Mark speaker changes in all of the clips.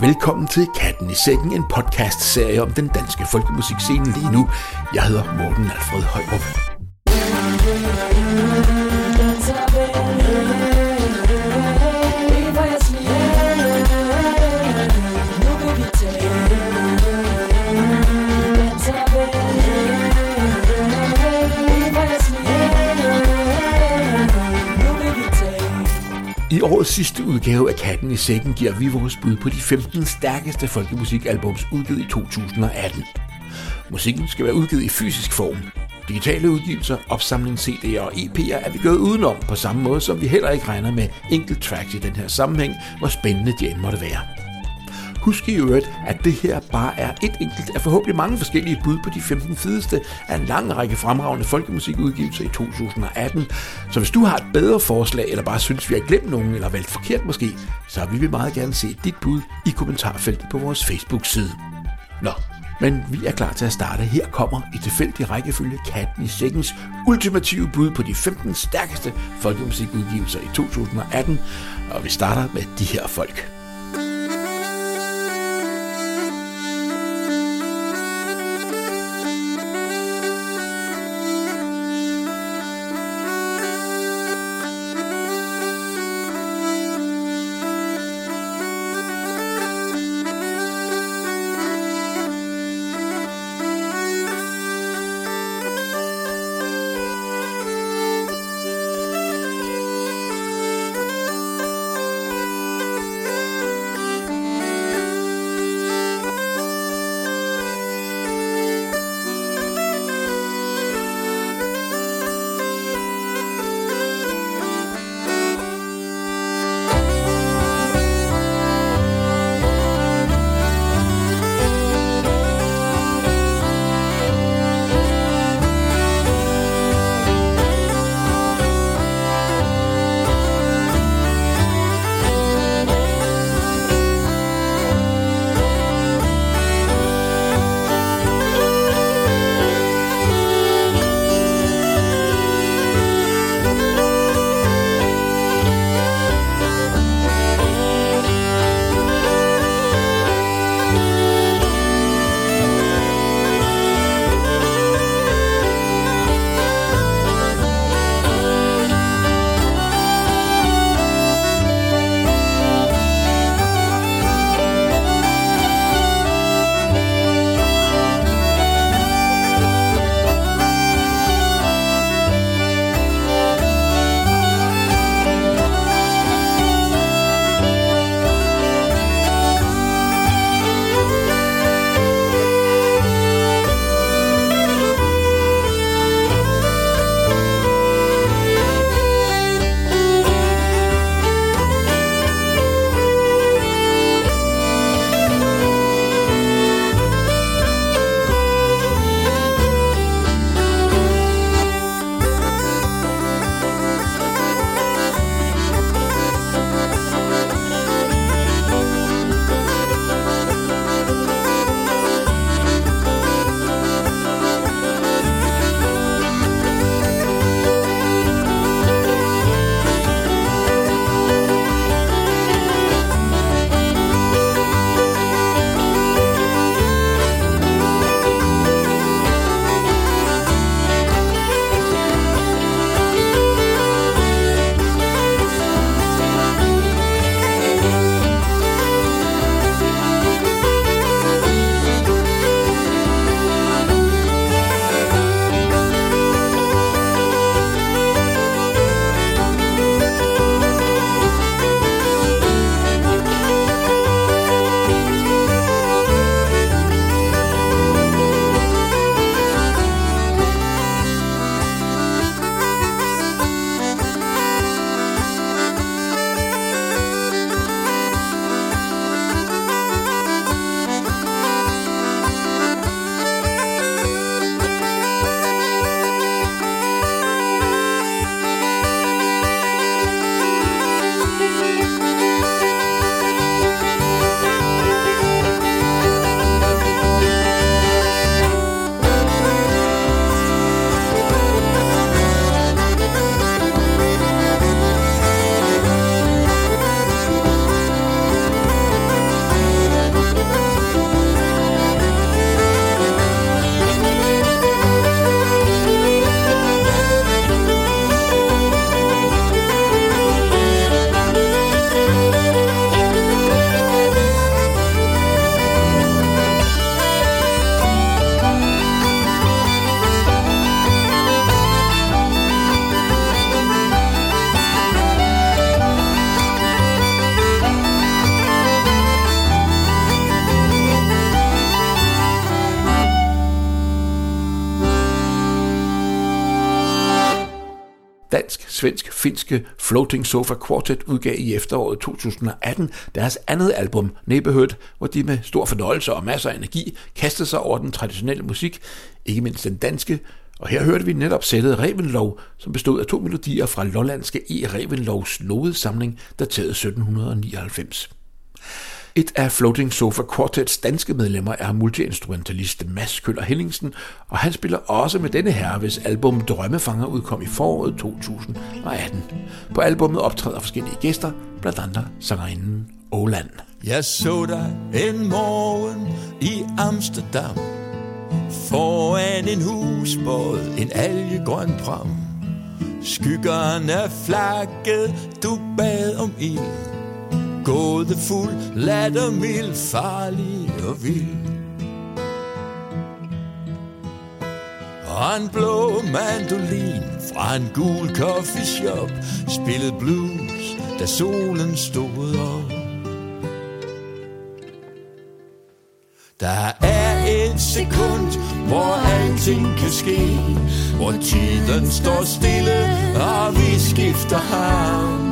Speaker 1: Velkommen til Katten i Sækken, en podcast-serie om den danske folkemusikscene lige nu. Jeg hedder Morten Alfred Højrup. I årets sidste udgave af Katten i Sækken giver vi vores bud på de 15 stærkeste folkemusikalbums udgivet i 2018. Musikken skal være udgivet i fysisk form. Digitale udgivelser, opsamling CD'er og EP'er er vi gået udenom på samme måde, som vi heller ikke regner med enkelt tracks i den her sammenhæng, hvor spændende de end måtte være. Husk i øvrigt, at det her bare er et enkelt af forhåbentlig mange forskellige bud på de 15 fedeste af en lang række fremragende folkemusikudgivelser i 2018. Så hvis du har et bedre forslag, eller bare synes, vi har glemt nogen, eller valgt forkert måske, så vil vi meget gerne se dit bud i kommentarfeltet på vores Facebook-side. Nå, men vi er klar til at starte. Her kommer i tilfældig rækkefølge Katten i Sækkens ultimative bud på de 15 stærkeste folkemusikudgivelser i 2018, og vi starter med de her folk. Finske Floating Sofa Quartet udgav i efteråret 2018 deres andet album, Neighborhood, hvor de med stor fornøjelse og masser af energi kastede sig over den traditionelle musik, ikke mindst den danske, og her hørte vi netop sættet Revenlov, som bestod af to melodier fra lollandske E. Revenlovs nodesamling, dateret 1799. Et af Floating Sofa Quartets danske medlemmer er multiinstrumentalist Mads Køller Henningsen, og han spiller også med denne herre, hvis album Drømmefanger udkom i foråret 2018. På albummet optræder forskellige gæster, blandt andre sangerinden Åland.
Speaker 2: Jeg så dig en morgen i Amsterdam Foran en husbåd, en algegrøn pram Skyggerne flakkede, du bad om ild gådefuld, lattermild, farlig og vild. Og en blå mandolin fra en gul coffeeshop spillede blues, da solen stod op. Der er et sekund, hvor alting kan ske, hvor tiden står stille, og vi skifter ham.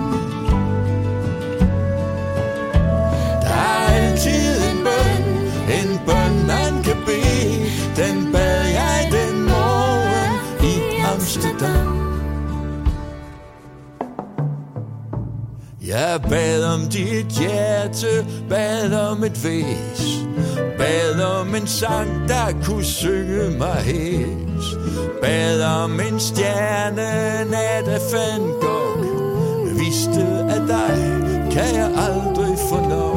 Speaker 2: Bede. Den bad jeg den morgen i Amsterdam. Jeg bad om dit hjerte, bad om et væs Bad om en sang, der kunne synge mig hæs Bad om en stjerne, nat af Van Gogh Vidste at dig kan jeg aldrig få nok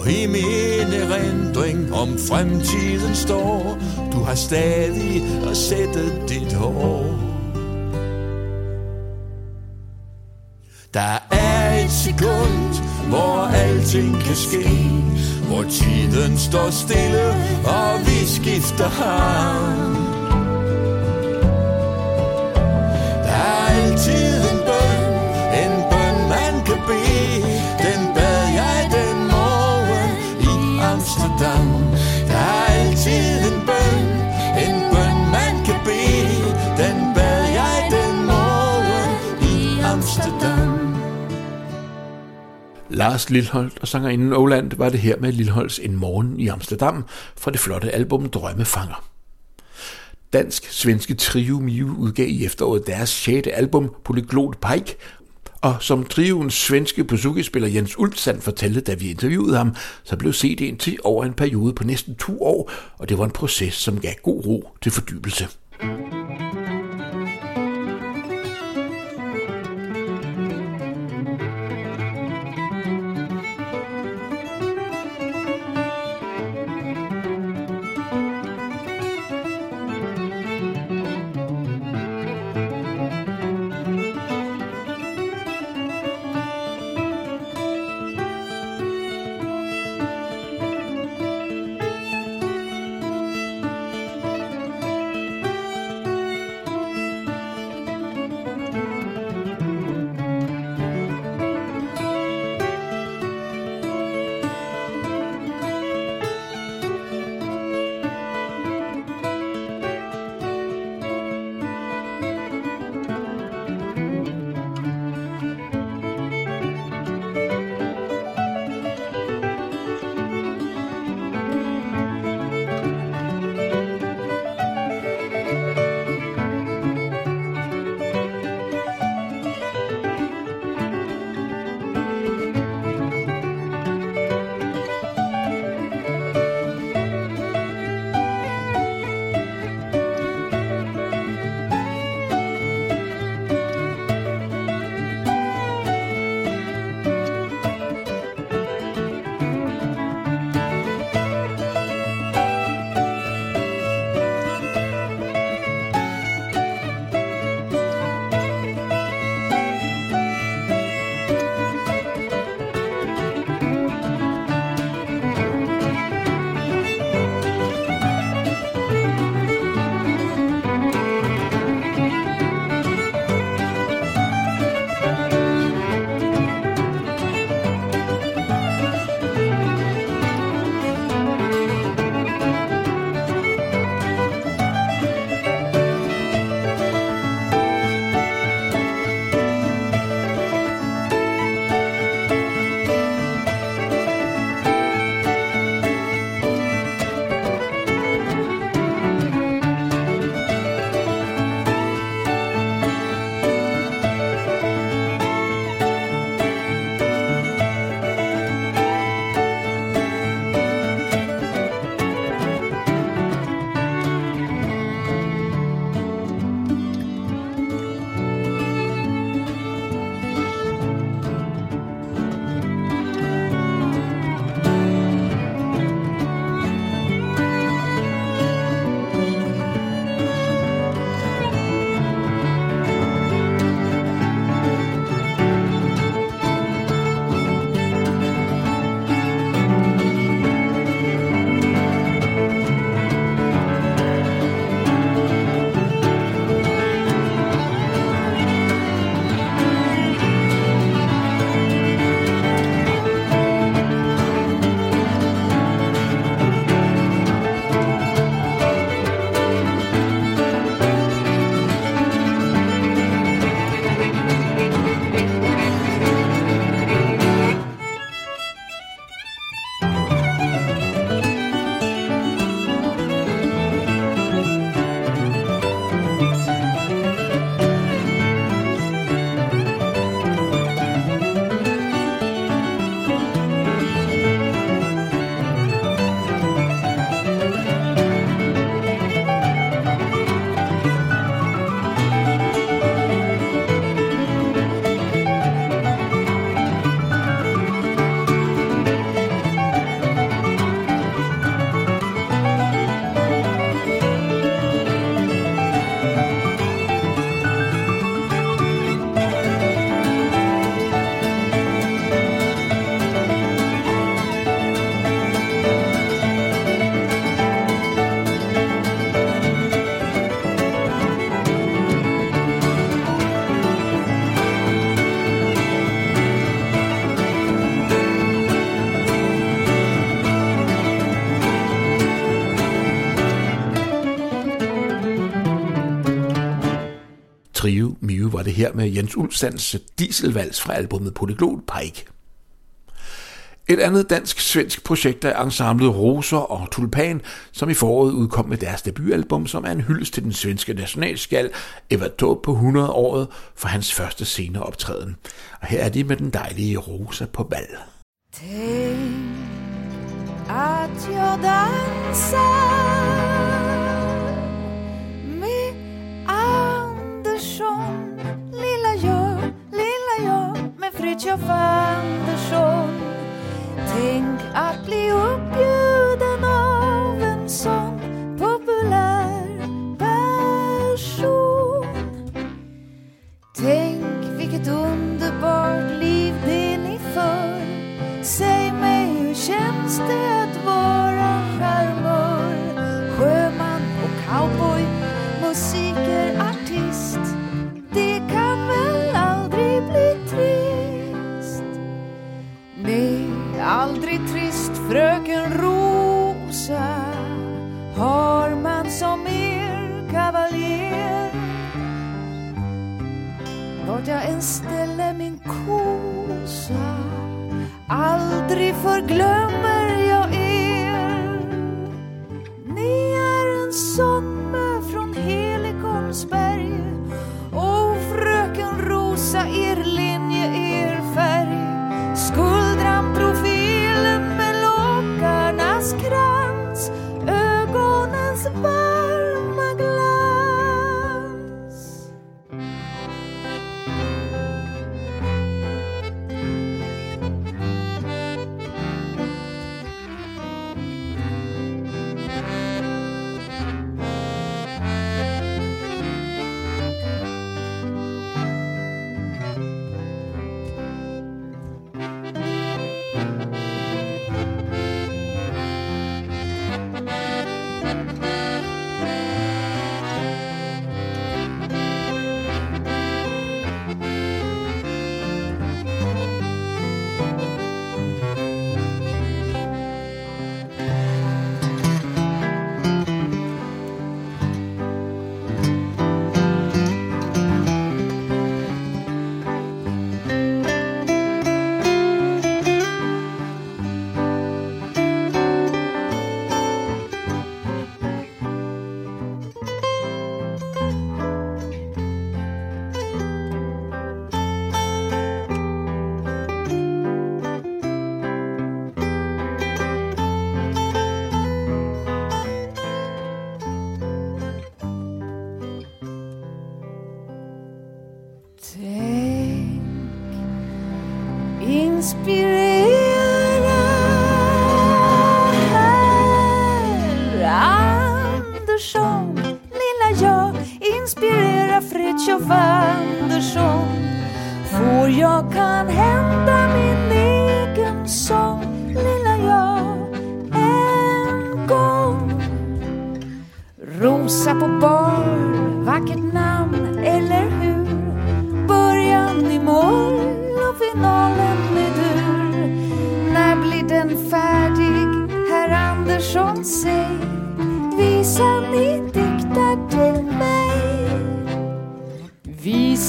Speaker 2: Og i min erindring om fremtiden står Du har stadig at sætte dit hår. Der er et sekund, hvor alting kan ske Hvor tiden står stille, og vi skifter ham. Der er altid
Speaker 1: Lars Lilholdt og sangerinden Oland var det her med Lilholds En morgen i Amsterdam fra det flotte album Drømmefanger. Dansk-svenske Trio Miu udgav i efteråret deres 6. album Polyglot Pike, og som trioens svenske bouzouki-spiller Jens Ulfsand fortalte, da vi interviewede ham, så blev CD'en til over en periode på næsten to år, og det var en proces, som gav god ro til fordybelse. Trio her med Jens Ulfstands dieselvals fra albumet Polyglot Pike. Et andet dansk-svensk projekt er ensemblet Roser og Tulpan, som i foråret udkom med deres debutalbum, som er en hyldest til den svenske nationalskal Evert Taube på 100 året for hans første sceneoptræden. Og her er de med den dejlige Rosa på bal.
Speaker 3: Tænk, at jeg danser jag med Andersson. Tänk att bli uppbjuden av en sån populär person Tänk vilket underbart liv det ni för Säg mig hur känns det att vara Inspirera herr Andersson Lilla jag Inspirera Fritiof Andersson Får jag kan hända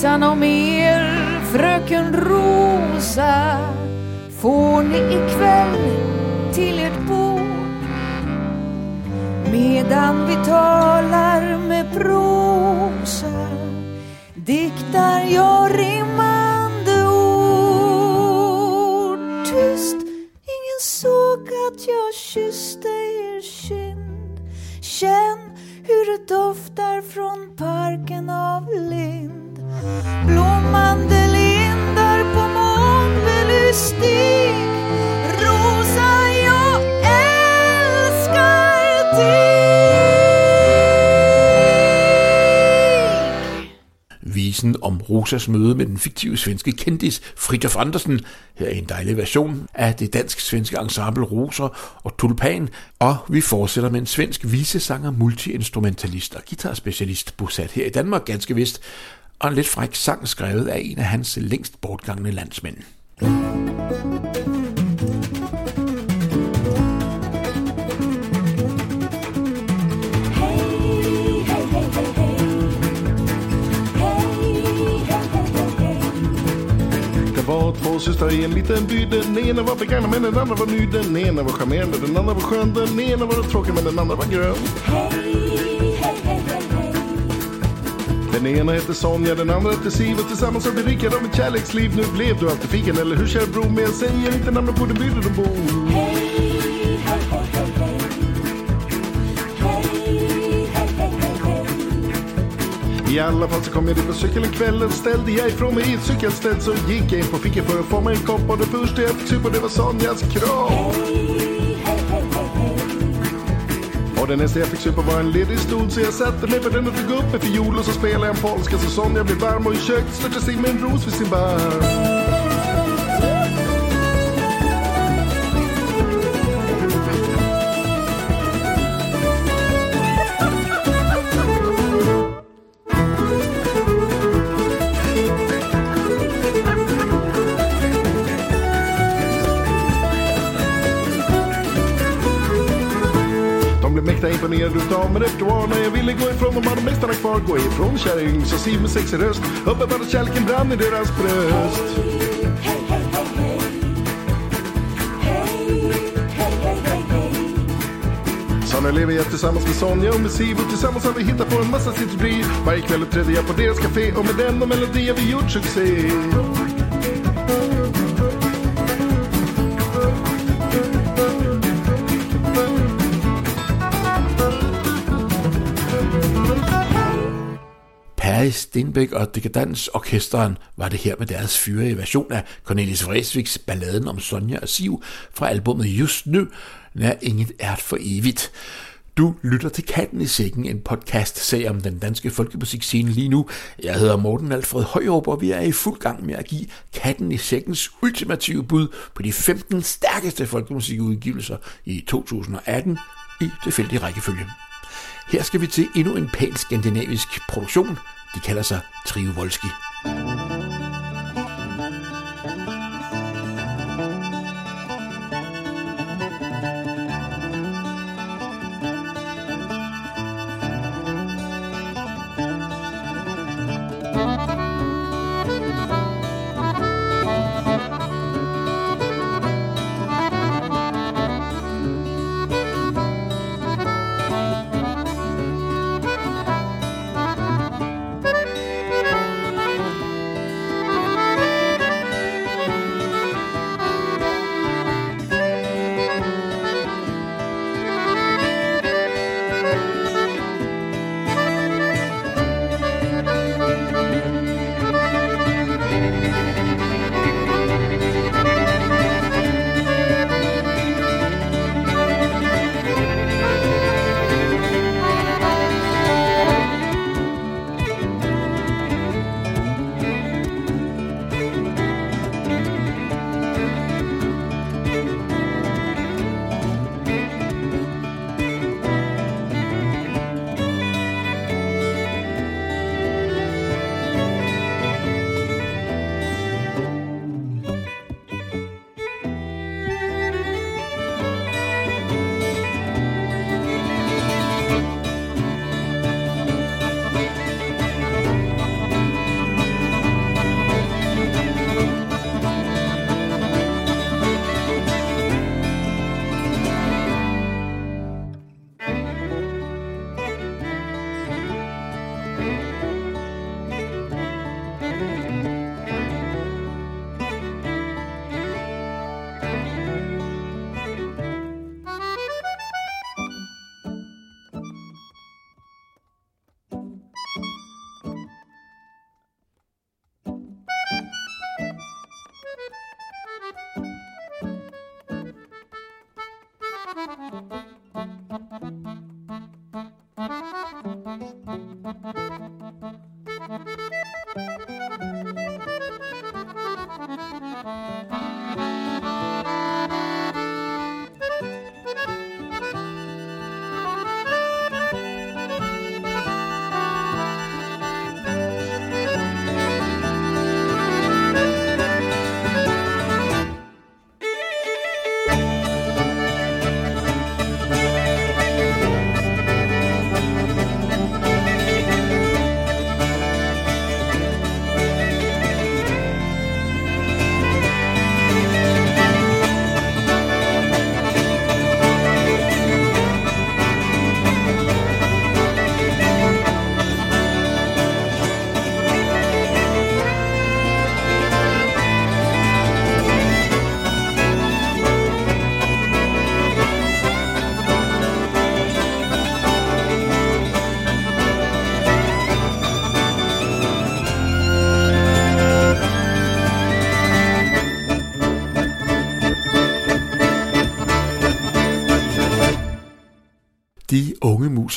Speaker 3: Visan om er, fröken Rosa, får ni ikväll till ert bord. Medan vi talar med prosa diktar jag rimmande
Speaker 1: Rosas møde med den fiktive svenske kendis Fritjof Andersen. Her er en dejlig version af det dansk-svenske ensemble Roser og Tulpan. Og vi fortsætter med en svensk visesanger, multiinstrumentalist og guitarspecialist, bosat her i Danmark ganske vist, og en lidt fræk sang skrevet af en af hans længst bortgangne landsmænd.
Speaker 3: Hej,
Speaker 4: systrar i en liten by. Den ena var begagnad men den andra var ny. Den ena var charmerande, den andra var skön. Den ena var tråkig men den andra var grön. Den ena heter Sonja, den andra heter Siv och tillsammans har vi rikare av ett kärleksliv. Nu blev du alltid fiken, eller hur kär bror? Men jag säger inte namnet på den by där de bor. I alla fall så kom jag dit på cykel kvällen ställde jag ifrån mig i ett cykelställ. Så gick jag in på fiket för att få mig en kopp. Och det första jag fick supa det var Sonjas kropp. Och den nästa jag fick supa var en ledig stol. Så jag satte mig på den och tog upp en fiol. Och så spelade jag en polska. Så Sonja blev varm och i köket störtade sig med en ros vid sin barm. Blev mäkta imponerade utav min repertoar när jag ville gå ifrån de hade mästarna kvar. Gå ifrån kärring, så si med sexig röst. Uppe bara kärleken brann i deras bröst. Så nu lever jag tillsammans med Sonja och med Siv och tillsammans har vi hittat på en massa sitteri. Varje kväll trädde jag på deras café och med den och melodi har vi gjort succé.
Speaker 1: Stenbæk og Dekadans Orkesteren var det her med deres fyrige version af Cornelis Vreeswijks balladen om Sonja og Siv fra albumet Just Nu, Nær Inget Er for Evigt. Du lytter til Katten i Sækken, en podcast serie om den danske folkemusikscene lige nu. Jeg hedder Morten Alfred Højrup, og vi er i fuld gang med at give Katten i Sækkens ultimative bud på de 15 stærkeste folkemusikudgivelser i 2018 i tilfældig rækkefølge. Her skal vi til endnu en pæn skandinavisk produktion. De kalder sig Trio Volski.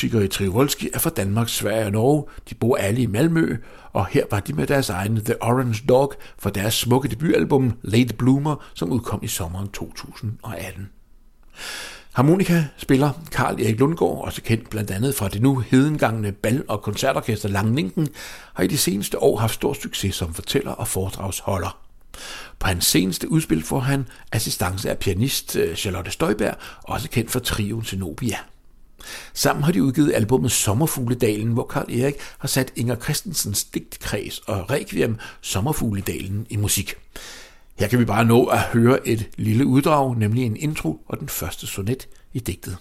Speaker 1: Musikere i Trivolski er fra Danmark, Sverige og Norge. De bor alle i Malmø, og her var de med deres egen The Orange Dog for deres smukke debutalbum Late Bloomer, som udkom i sommeren 2018. Harmonika spiller Karl Erik Lundgaard, også kendt blandt andet fra det nu hedengangne bal- og koncertorkester Langninken, har i de seneste år haft stor succes som fortæller og foredragsholder. På hans seneste udspil får han assistance af pianist øh, Charlotte Støjberg, også kendt for trioen Zenobia. Sammen har de udgivet albumet Sommerfugledalen, hvor Karl Erik har sat Inger Christensens digtkreds og Requiem Sommerfugledalen i musik. Her kan vi bare nå at høre et lille uddrag, nemlig en intro og den første sonet i digtet.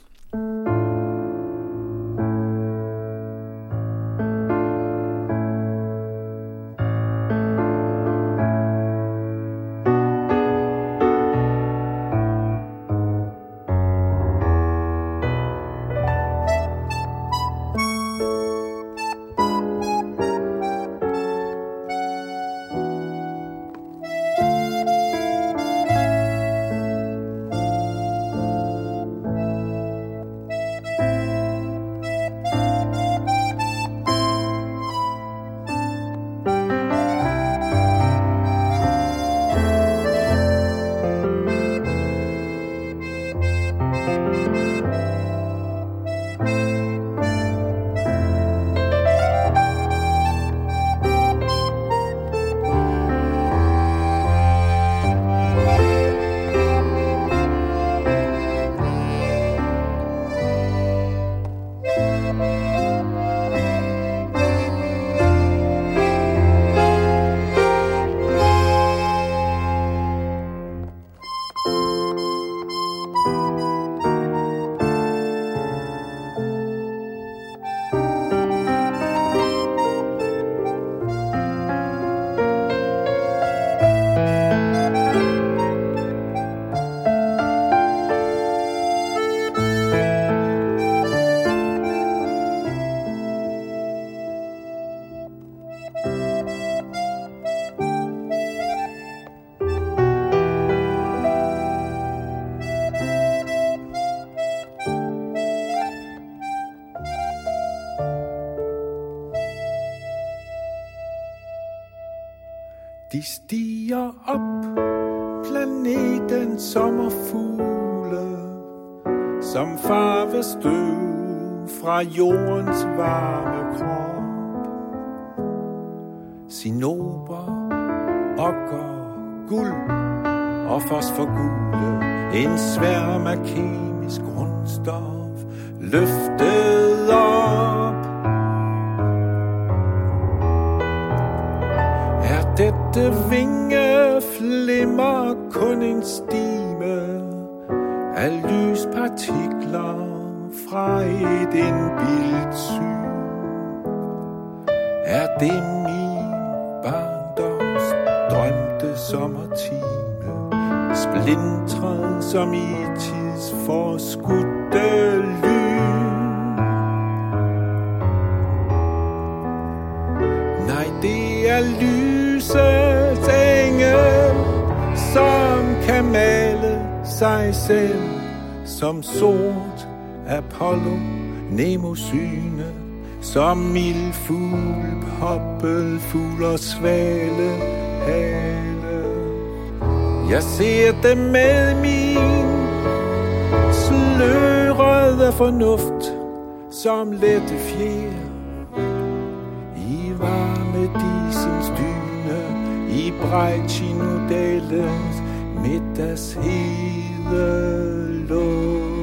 Speaker 5: De stiger op, planeten sommerfugle, som farve støv fra jordens varme krop. Sinober, okker, guld og fosforgule, en sværm af kemisk grundstof, løftet op. sorte vinge flimmer kun en stime af lyspartikler fra et indbildt syn? Er det min barndoms drømte sommertime, splintret som i tids forskudt sig selv som sort Apollo Nemo-syne, som mild fugl, poppelfugl og svale hale. Jeg ser dem med min slørede fornuft, som lette fjer i varme disens dyne, i Bregtino-dalens middagshede luft.
Speaker 1: Karl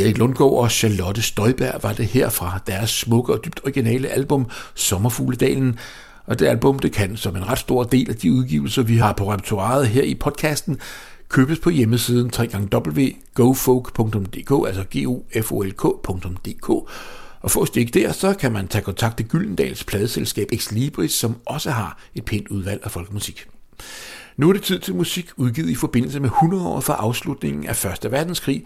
Speaker 1: Erik Lundgaard og Charlotte Støjberg var det her fra deres smukke og dybt originale album Sommerfugledalen. Og det album, det kan som en ret stor del af de udgivelser, vi har på repertoireet her i podcasten, købes på hjemmesiden www.gofolk.dk, altså g o f o l k.dk. Og fås det ikke der, så kan man tage kontakt til Gyldendals pladeselskab Ex Libris, som også har et pænt udvalg af folkemusik. Nu er det tid til musik udgivet i forbindelse med 100 år for afslutningen af 1. verdenskrig.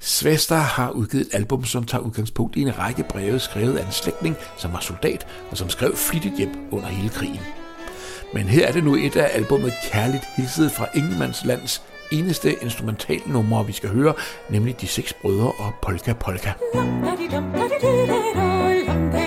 Speaker 1: Svester har udgivet et album, som tager udgangspunkt i en række breve skrevet af en slægtning, som var soldat og som skrev flittigt hjem under hele krigen. Men her er det nu et af albumet Kærligt hilset fra Ingemandslands eneste instrumentalnumre, vi skal høre, nemlig De Seks Brødre og Polka Polka.
Speaker 6: La da di, oh, da di dum, da di do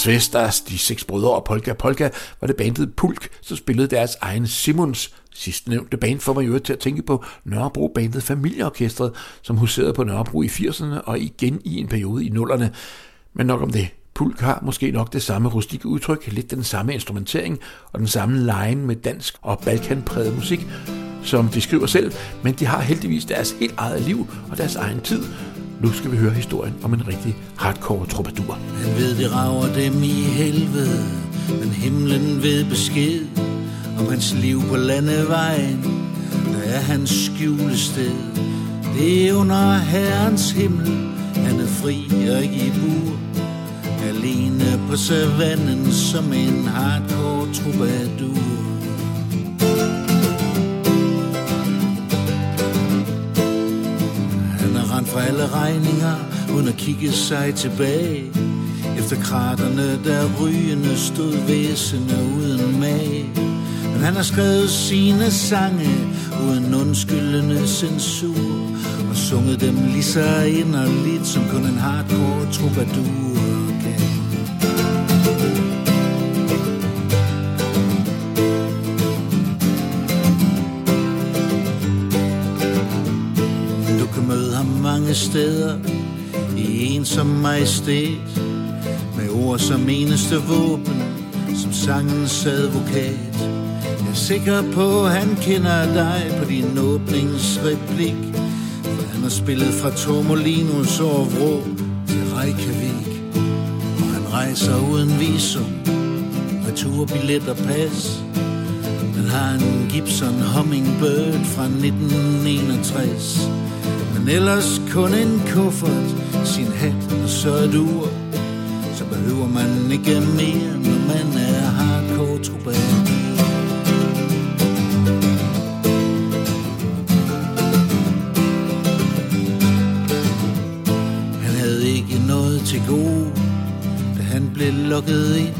Speaker 1: Svestas, de seks brødre og Polka Polka, var det bandet Pulk, som spillede deres egen Simons Sidstnævnte band får mig jo til at tænke på Nørrebro-bandet Familieorkestret, som huserede på Nørrebro i 80'erne og igen i en periode i nullerne. Men nok om det. Pulk har måske nok det samme rustikke udtryk, lidt den samme instrumentering og den samme line med dansk og balkanpræget musik, som de skriver selv, men de har heldigvis deres helt eget liv og deres egen tid. Nu skal vi høre historien om en rigtig hardcore troubadour.
Speaker 6: Han ved, det rager dem i helvede, men himlen ved besked om hans liv på landevejen. Der er hans skjulested. Det er under herrens himmel, han er fri og ikke i bur. Alene på savannen som en hardcore troubadour. Regninger, uden at kigge sig tilbage. Efter kraterne, der rygende stod væsende uden mag. Men han har skrevet sine sange uden undskyldende censur og sunget dem lige så inderligt som kun en hardcore troubadour steder i en som majestæt med ord som eneste våben som sangens advokat. Jeg er sikker på, at han kender dig på din åbningsreplik. For han har spillet fra Tormolinos over Vrå til Reykjavik. Og han rejser uden visum, returbillet og pas. Han har en Gibson Hummingbird fra 1961. Men ellers kun en kuffert, sin hat og så et ur. Så behøver man ikke mere, når man er hardcore troubadour. Han havde ikke noget til gode, da han blev lukket ind.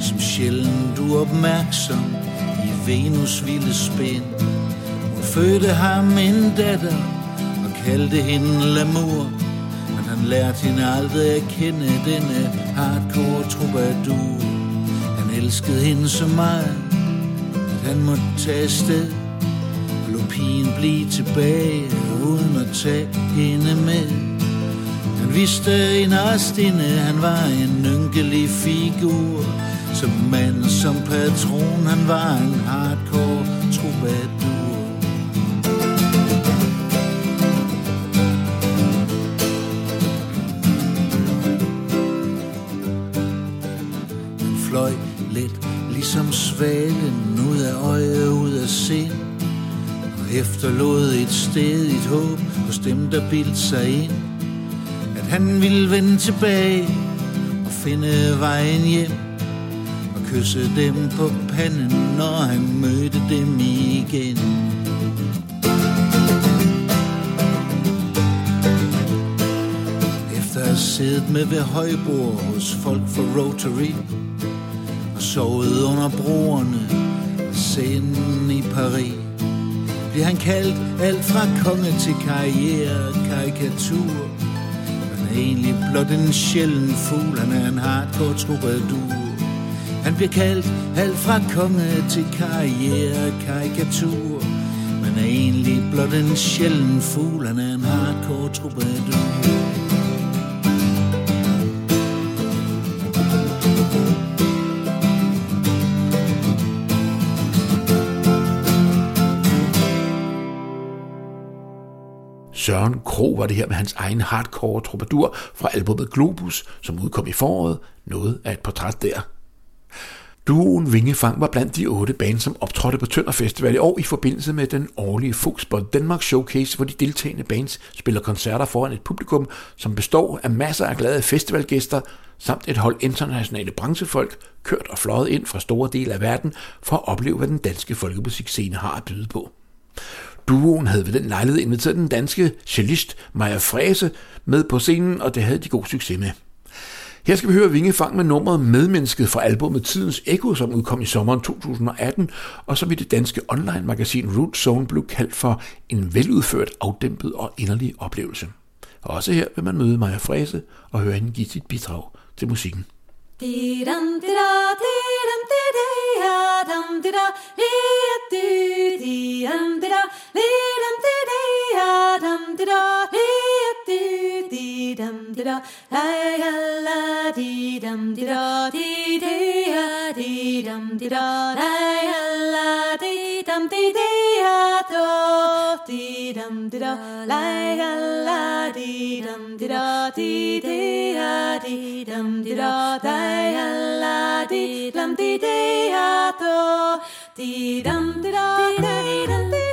Speaker 6: Som sjældent uopmærksom i Venus vilde spænd. Hun fødte ham en datter kaldte hende Lamour. Men han lærte hende aldrig at kende denne hardcore troubadour. Han elskede hende så meget, at han måtte tage afsted. Og lå pigen blive tilbage, uden at tage hende med. Han vidste inderst inde, han var en ynkelig figur. Som mand, som patron, han var en hardcore troubadour. Efterlod et stedigt håb hos dem, der bildte sig ind at han ville vende tilbage og finde vejen hjem og kysse dem på panden, når han mødte dem igen. Efter at have siddet med ved højbord hos folk fra Rotary og sovet under broerne af scenen i Paris, bliver han kaldt alt fra konge til karriere og karikatur. Han er egentlig blot en sjælden fugl, han er en hardcore troubadour. Han bliver kaldt alt fra konge til karriere og karikatur. Men er egentlig blot en sjælden fugl, han er en hardcore troubadour.
Speaker 1: Søren Kro var det her med hans egen hardcore troubadour fra albumet Globus, som udkom i foråret. Noget af et portræt der. Duoen Vingefang var blandt de otte bands, som optrådte på Tønder Festival i år i forbindelse med den årlige Fuxbot Danmark Showcase, hvor de deltagende bands spiller koncerter foran et publikum, som består af masser af glade festivalgæster, samt et hold internationale branchefolk, kørt og fløjet ind fra store dele af verden for at opleve, hvad den danske folkemusikscene har at byde på. Duoen havde ved den lejlighed inviteret den danske cellist Maja Fræse med på scenen, og det havde de god succes med. Her skal vi høre Vingefang med nummeret Medmennesket fra albumet Tidens Eko, som udkom i sommeren 2018, og som i det danske online-magasin Root Zone blev kaldt for en veludført, afdæmpet og inderlig oplevelse. Og også her vil man møde Maja Fræse og høre hende give sit bidrag til musikken.
Speaker 7: Di-dum, di-da, dum, di-da, li-ya, di, di-dum, di-da, li-dum, di-di-ya, dum, di-da, di dum di da, ay la di dum di da, di di ya di dum di da, ay la di dum di di ya do, di dum di da, ay la di dum di da, di di ya di dum di da, ay la di dum di di ya do, di dum di da, di dum di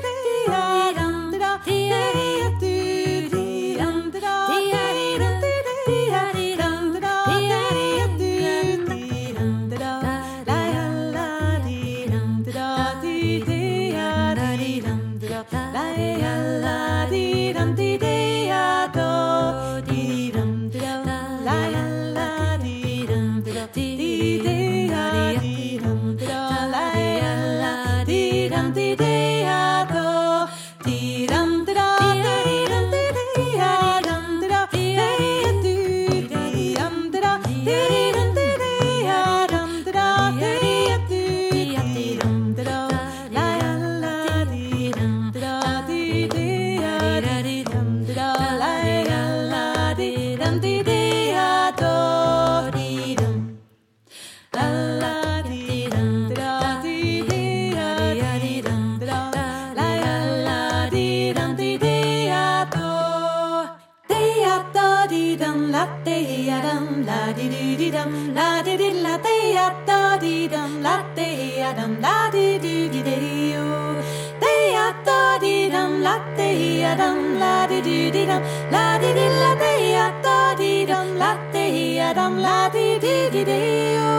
Speaker 7: dum la di di di dum la di di la di ya da di dum la di ya dum la di di di di yo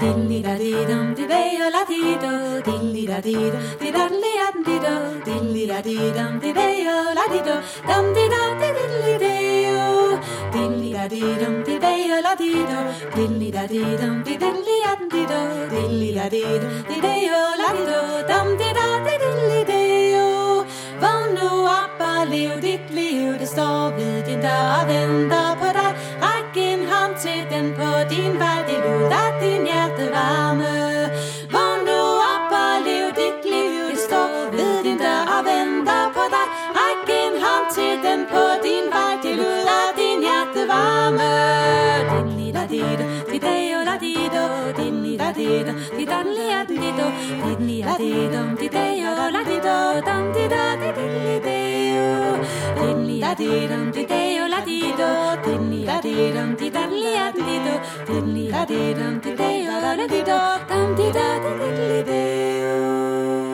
Speaker 7: dilli da di dum di be yo la di do dilli da di dum di da li ya di do dilli da di dum di be yo la di do dum di dum di dilli di yo dilli da di dum di be yo la di do dilli da di dum di dilli ya di do dilli da di dum di be yo la di do dum di da di dilli di yo Vågn nu op og lev dit liv, det står ved din dør og venter på dig. Ræk en hånd til den på din vej, det luder din hjerte varme. Vågn nu op og lev dit liv, det står ved din dør og venter på dig. Ræk en hånd til den på din vej, det luder din hjerte varme. Din lilla dido, di deo la dido, din lilla dido, di dan lia dido, din lilla dido, di deo la dido, dam di da di di li deo, din lilla dido, di deo la dido, din lilla dido, di dan lia dido, din lilla dido, di deo la dido, dam di da di di li deo. Vågn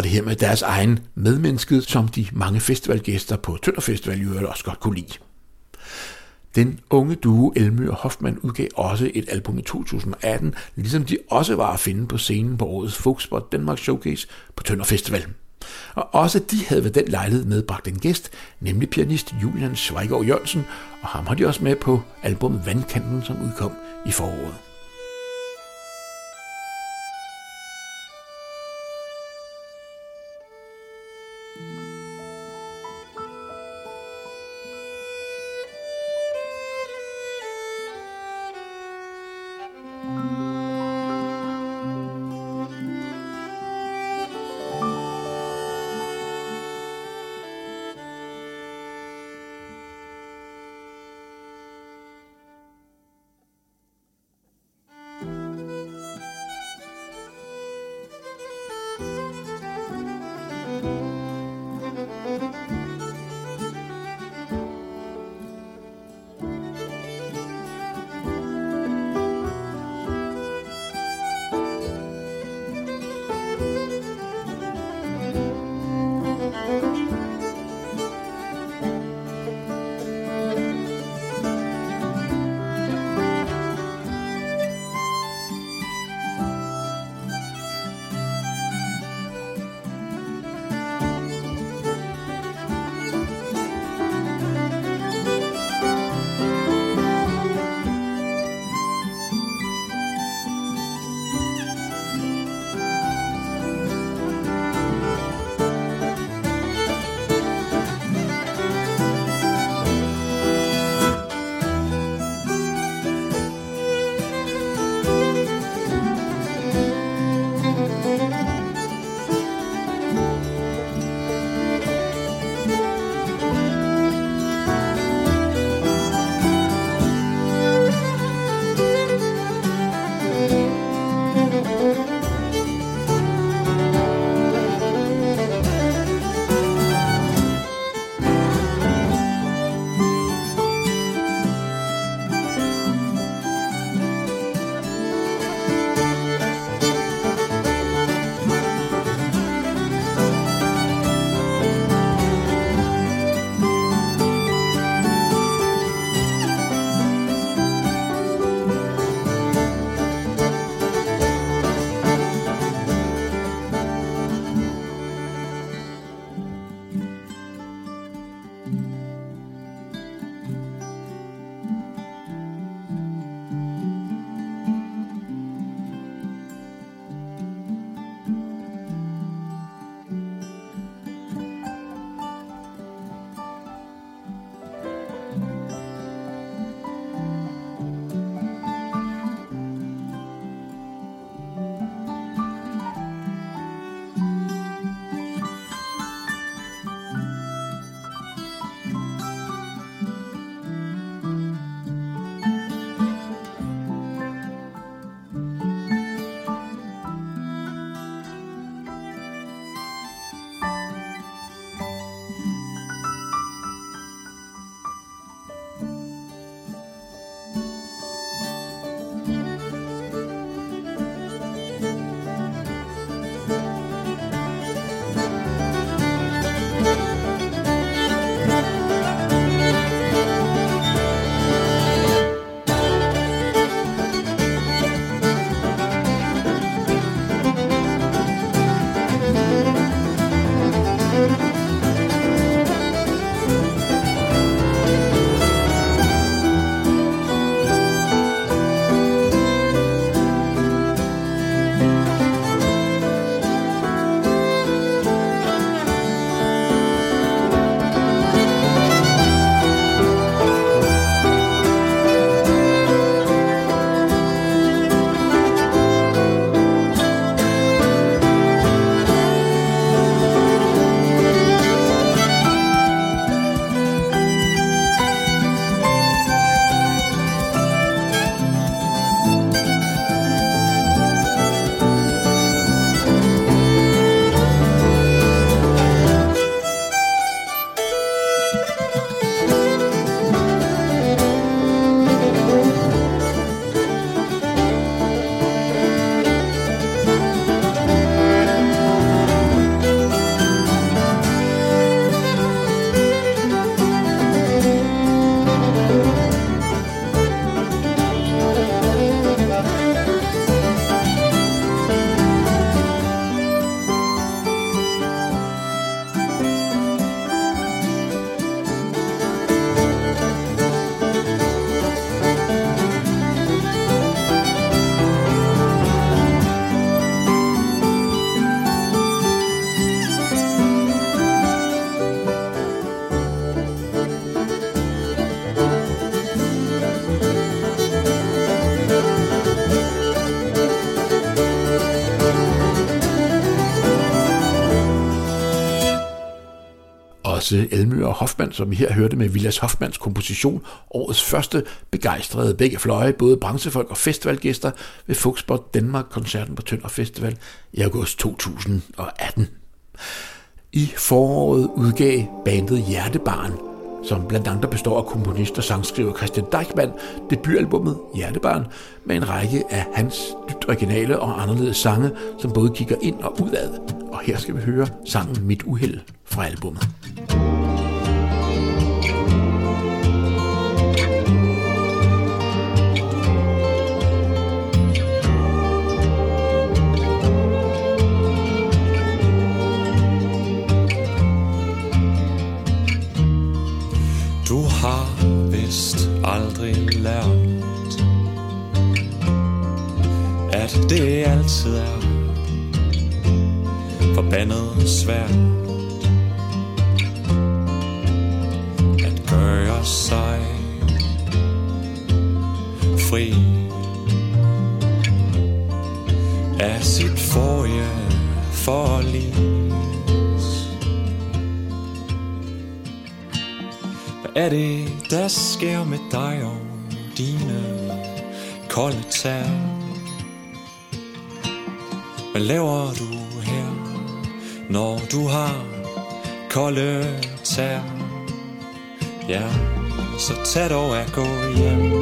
Speaker 1: var det her med deres egen medmenneske, som de mange festivalgæster på Tønder Festival jo også godt kunne lide. Den unge duo Elmø og Hoffmann udgav også et album i 2018, ligesom de også var at finde på scenen på årets Folkspot Danmark Showcase på Tønder Festival. Og også de havde ved den lejlighed medbragt en gæst, nemlig pianist Julian Schweigård Jørgensen, og ham har de også med på albumet Vandkanten, som udkom i foråret. Til Elmø Hoffmann, som vi her hørte med Vilas Hoffmanns komposition, årets første begejstrede begge fløje, både branchefolk og festivalgæster ved Fuxbot Danmark-koncerten på Tønder Festival i august 2018. I foråret udgav bandet Hjertebarn som blandt andet består af komponist og sangskriver Christian Deichmann, debutalbummet Hjertebarn, med en række af hans dybt originale og anderledes sange, som både kigger ind og udad. Og her skal vi høre sangen Mit Uheld fra albummet.
Speaker 8: At det altid er Forbandet svært At gøre sig Fri Af sit forrige forlis er det, der sker med dig og dine kolde tær? Hvad laver du her, når du har kolde tær? Ja, så tag dog at gå hjem.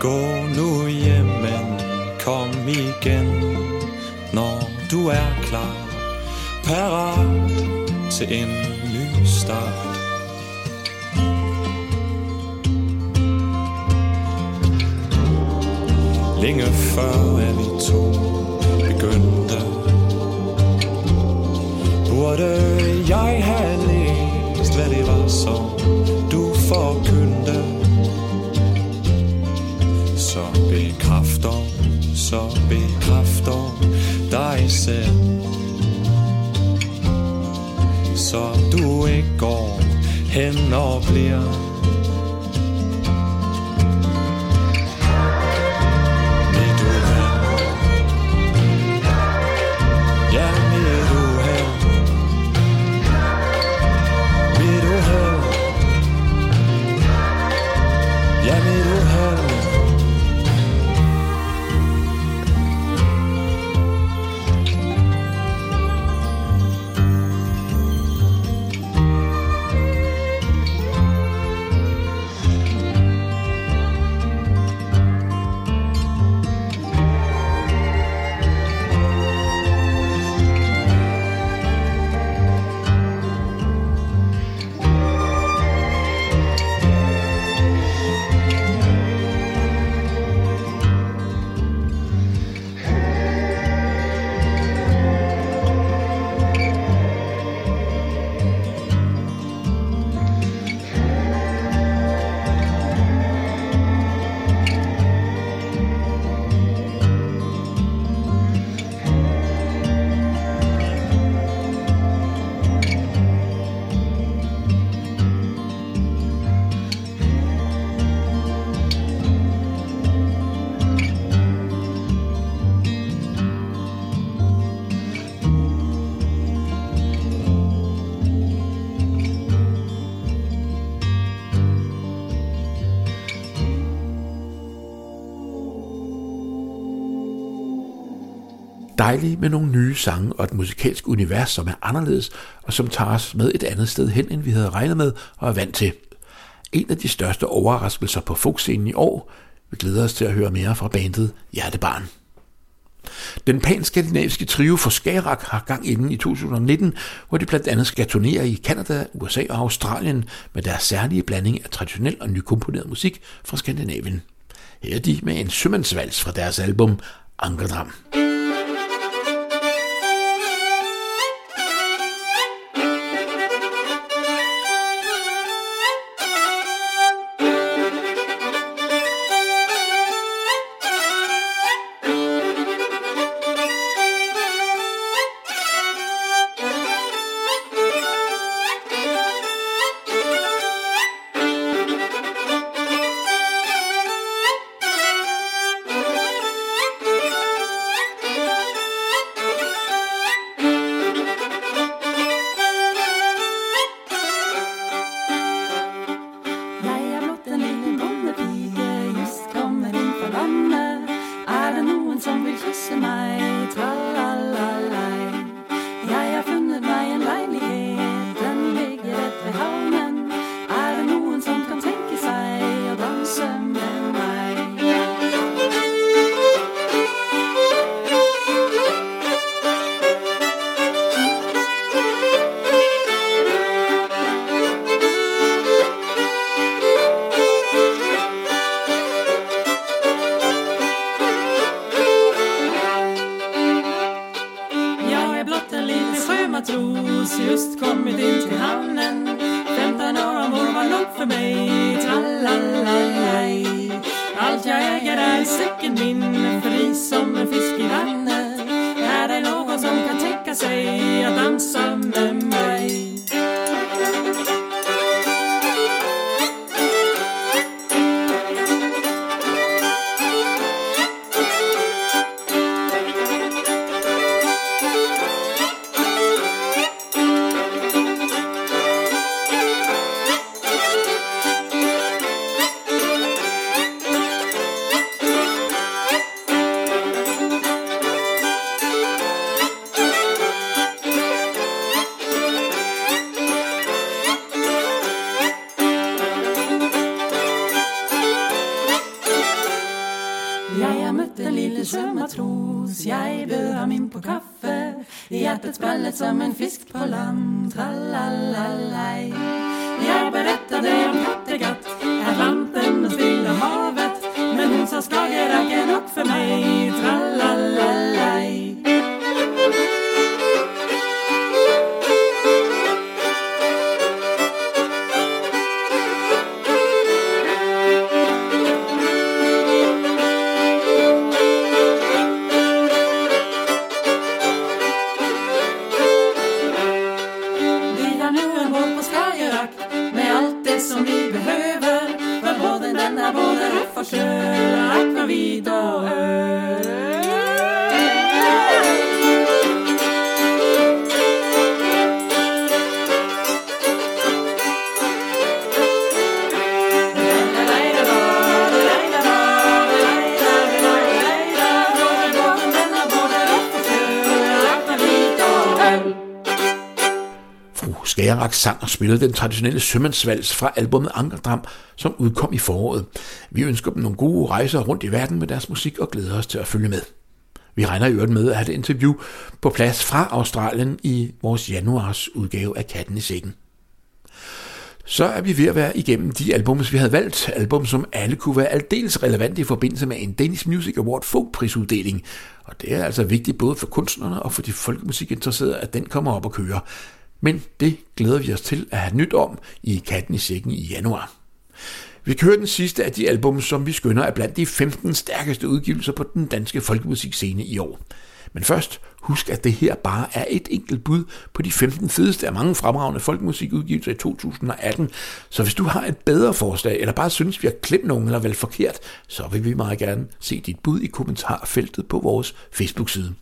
Speaker 8: Gå nu hjem, men kom igen, når du er klar. Parat til en ny start. Længe før er vi to begyndt Burde jeg have læst, hvad det var, som du forkyndte. Så bekræfter, så bekræfter dig selv. Så du ikke går hen og bliver
Speaker 1: dejlige med nogle nye sange og et musikalsk univers, som er anderledes, og som tager os med et andet sted hen, end vi havde regnet med og er vant til. En af de største overraskelser på folkscenen i år. Vi glæder os til at høre mere fra bandet Hjertebarn. Den panskandinaviske trio for Skarak har gang inden i 2019, hvor de blandt andet skal turnere i Kanada, USA og Australien med deres særlige blanding af traditionel og nykomponeret musik fra Skandinavien. Her er de med en sømandsvals fra deres album Ankerdam.
Speaker 9: danse
Speaker 1: Skagerak sang og spillede den traditionelle sømandsvals fra albumet Ankerdram, som udkom i foråret. Vi ønsker dem nogle gode rejser rundt i verden med deres musik og glæder os til at følge med. Vi regner i øvrigt med at have et interview på plads fra Australien i vores januars udgave af Katten i Sækken. Så er vi ved at være igennem de albums, vi havde valgt. Album, som alle kunne være aldeles relevante i forbindelse med en Danish Music Award folkprisuddeling. Og det er altså vigtigt både for kunstnerne og for de folkemusikinteresserede, at den kommer op og køre. Men det glæder vi os til at have nyt om i Katten i Sækken i januar. Vi kører den sidste af de album, som vi skønner er blandt de 15 stærkeste udgivelser på den danske folkemusikscene i år. Men først, husk at det her bare er et enkelt bud på de 15 fedeste af mange fremragende folkemusikudgivelser i 2018. Så hvis du har et bedre forslag, eller bare synes, vi har klemt nogen eller vel forkert, så vil vi meget gerne se dit bud i kommentarfeltet på vores Facebook-side.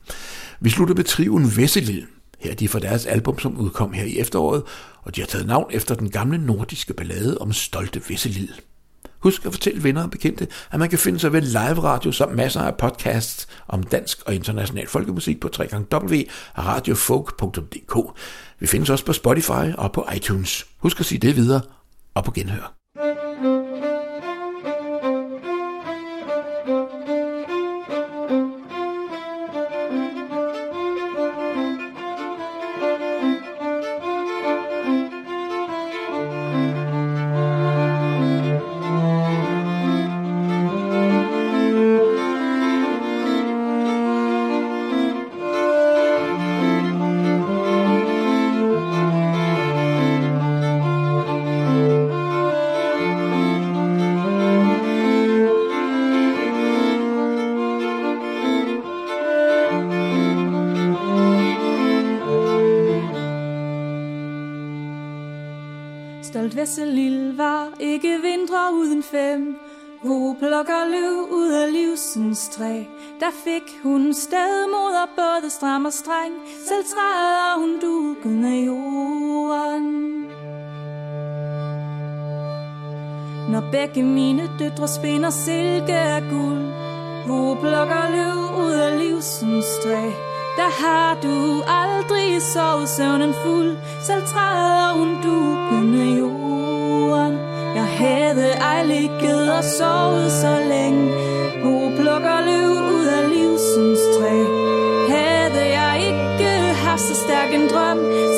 Speaker 1: Vi slutter med triven Vesselid. Her er de fra deres album, som udkom her i efteråret, og de har taget navn efter den gamle nordiske ballade om stolte Vesselil. Husk at fortælle venner og bekendte, at man kan finde sig ved live radio samt masser af podcasts om dansk og international folkemusik på www.radiofolk.dk. Vi findes også på Spotify og på iTunes. Husk at sige det videre og på genhør.
Speaker 9: Stram og streng. Selv træder hun dukken af jorden. Når begge mine døtre spinder silke af guld,
Speaker 10: Hvor blokker løv ud af livsens træ Der har du aldrig sovet søvnen fuld Selv træder hun dukken af jorden Jeg havde ej ligget og sovet så længe Hvor plukker løv ud af livsens så stærk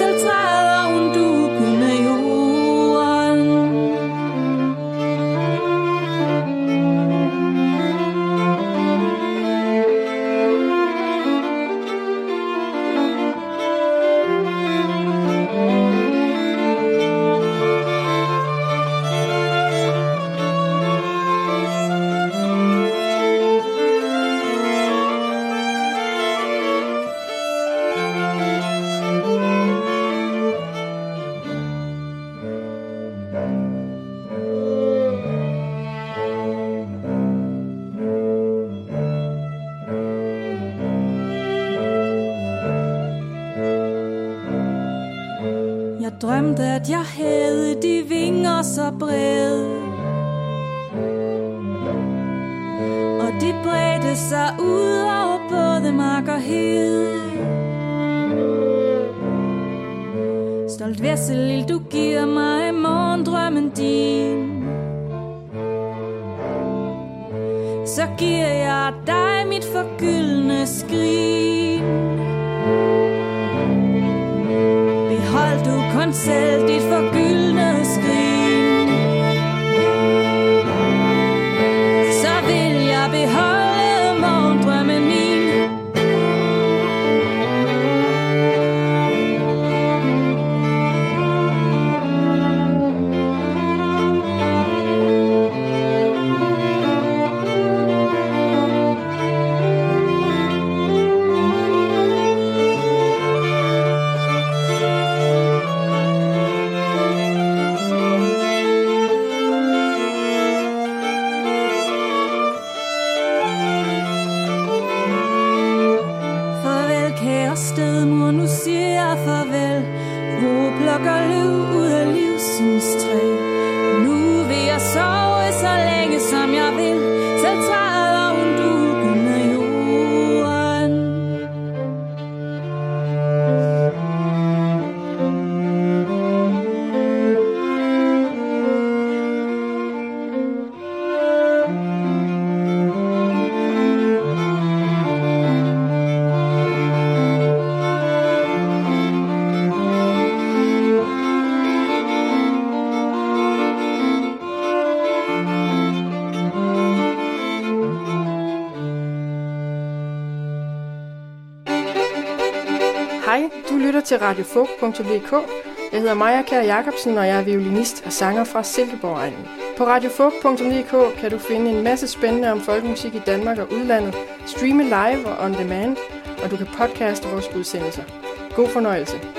Speaker 11: til radiofog.dk. Jeg hedder Maja Kær Jacobsen, og jeg er violinist og sanger fra Silkeborg-egnen. På radiofog.dk kan du finde en masse spændende om folkemusik i Danmark og udlandet, streame live og on demand, og du kan podcaste vores udsendelser. God fornøjelse.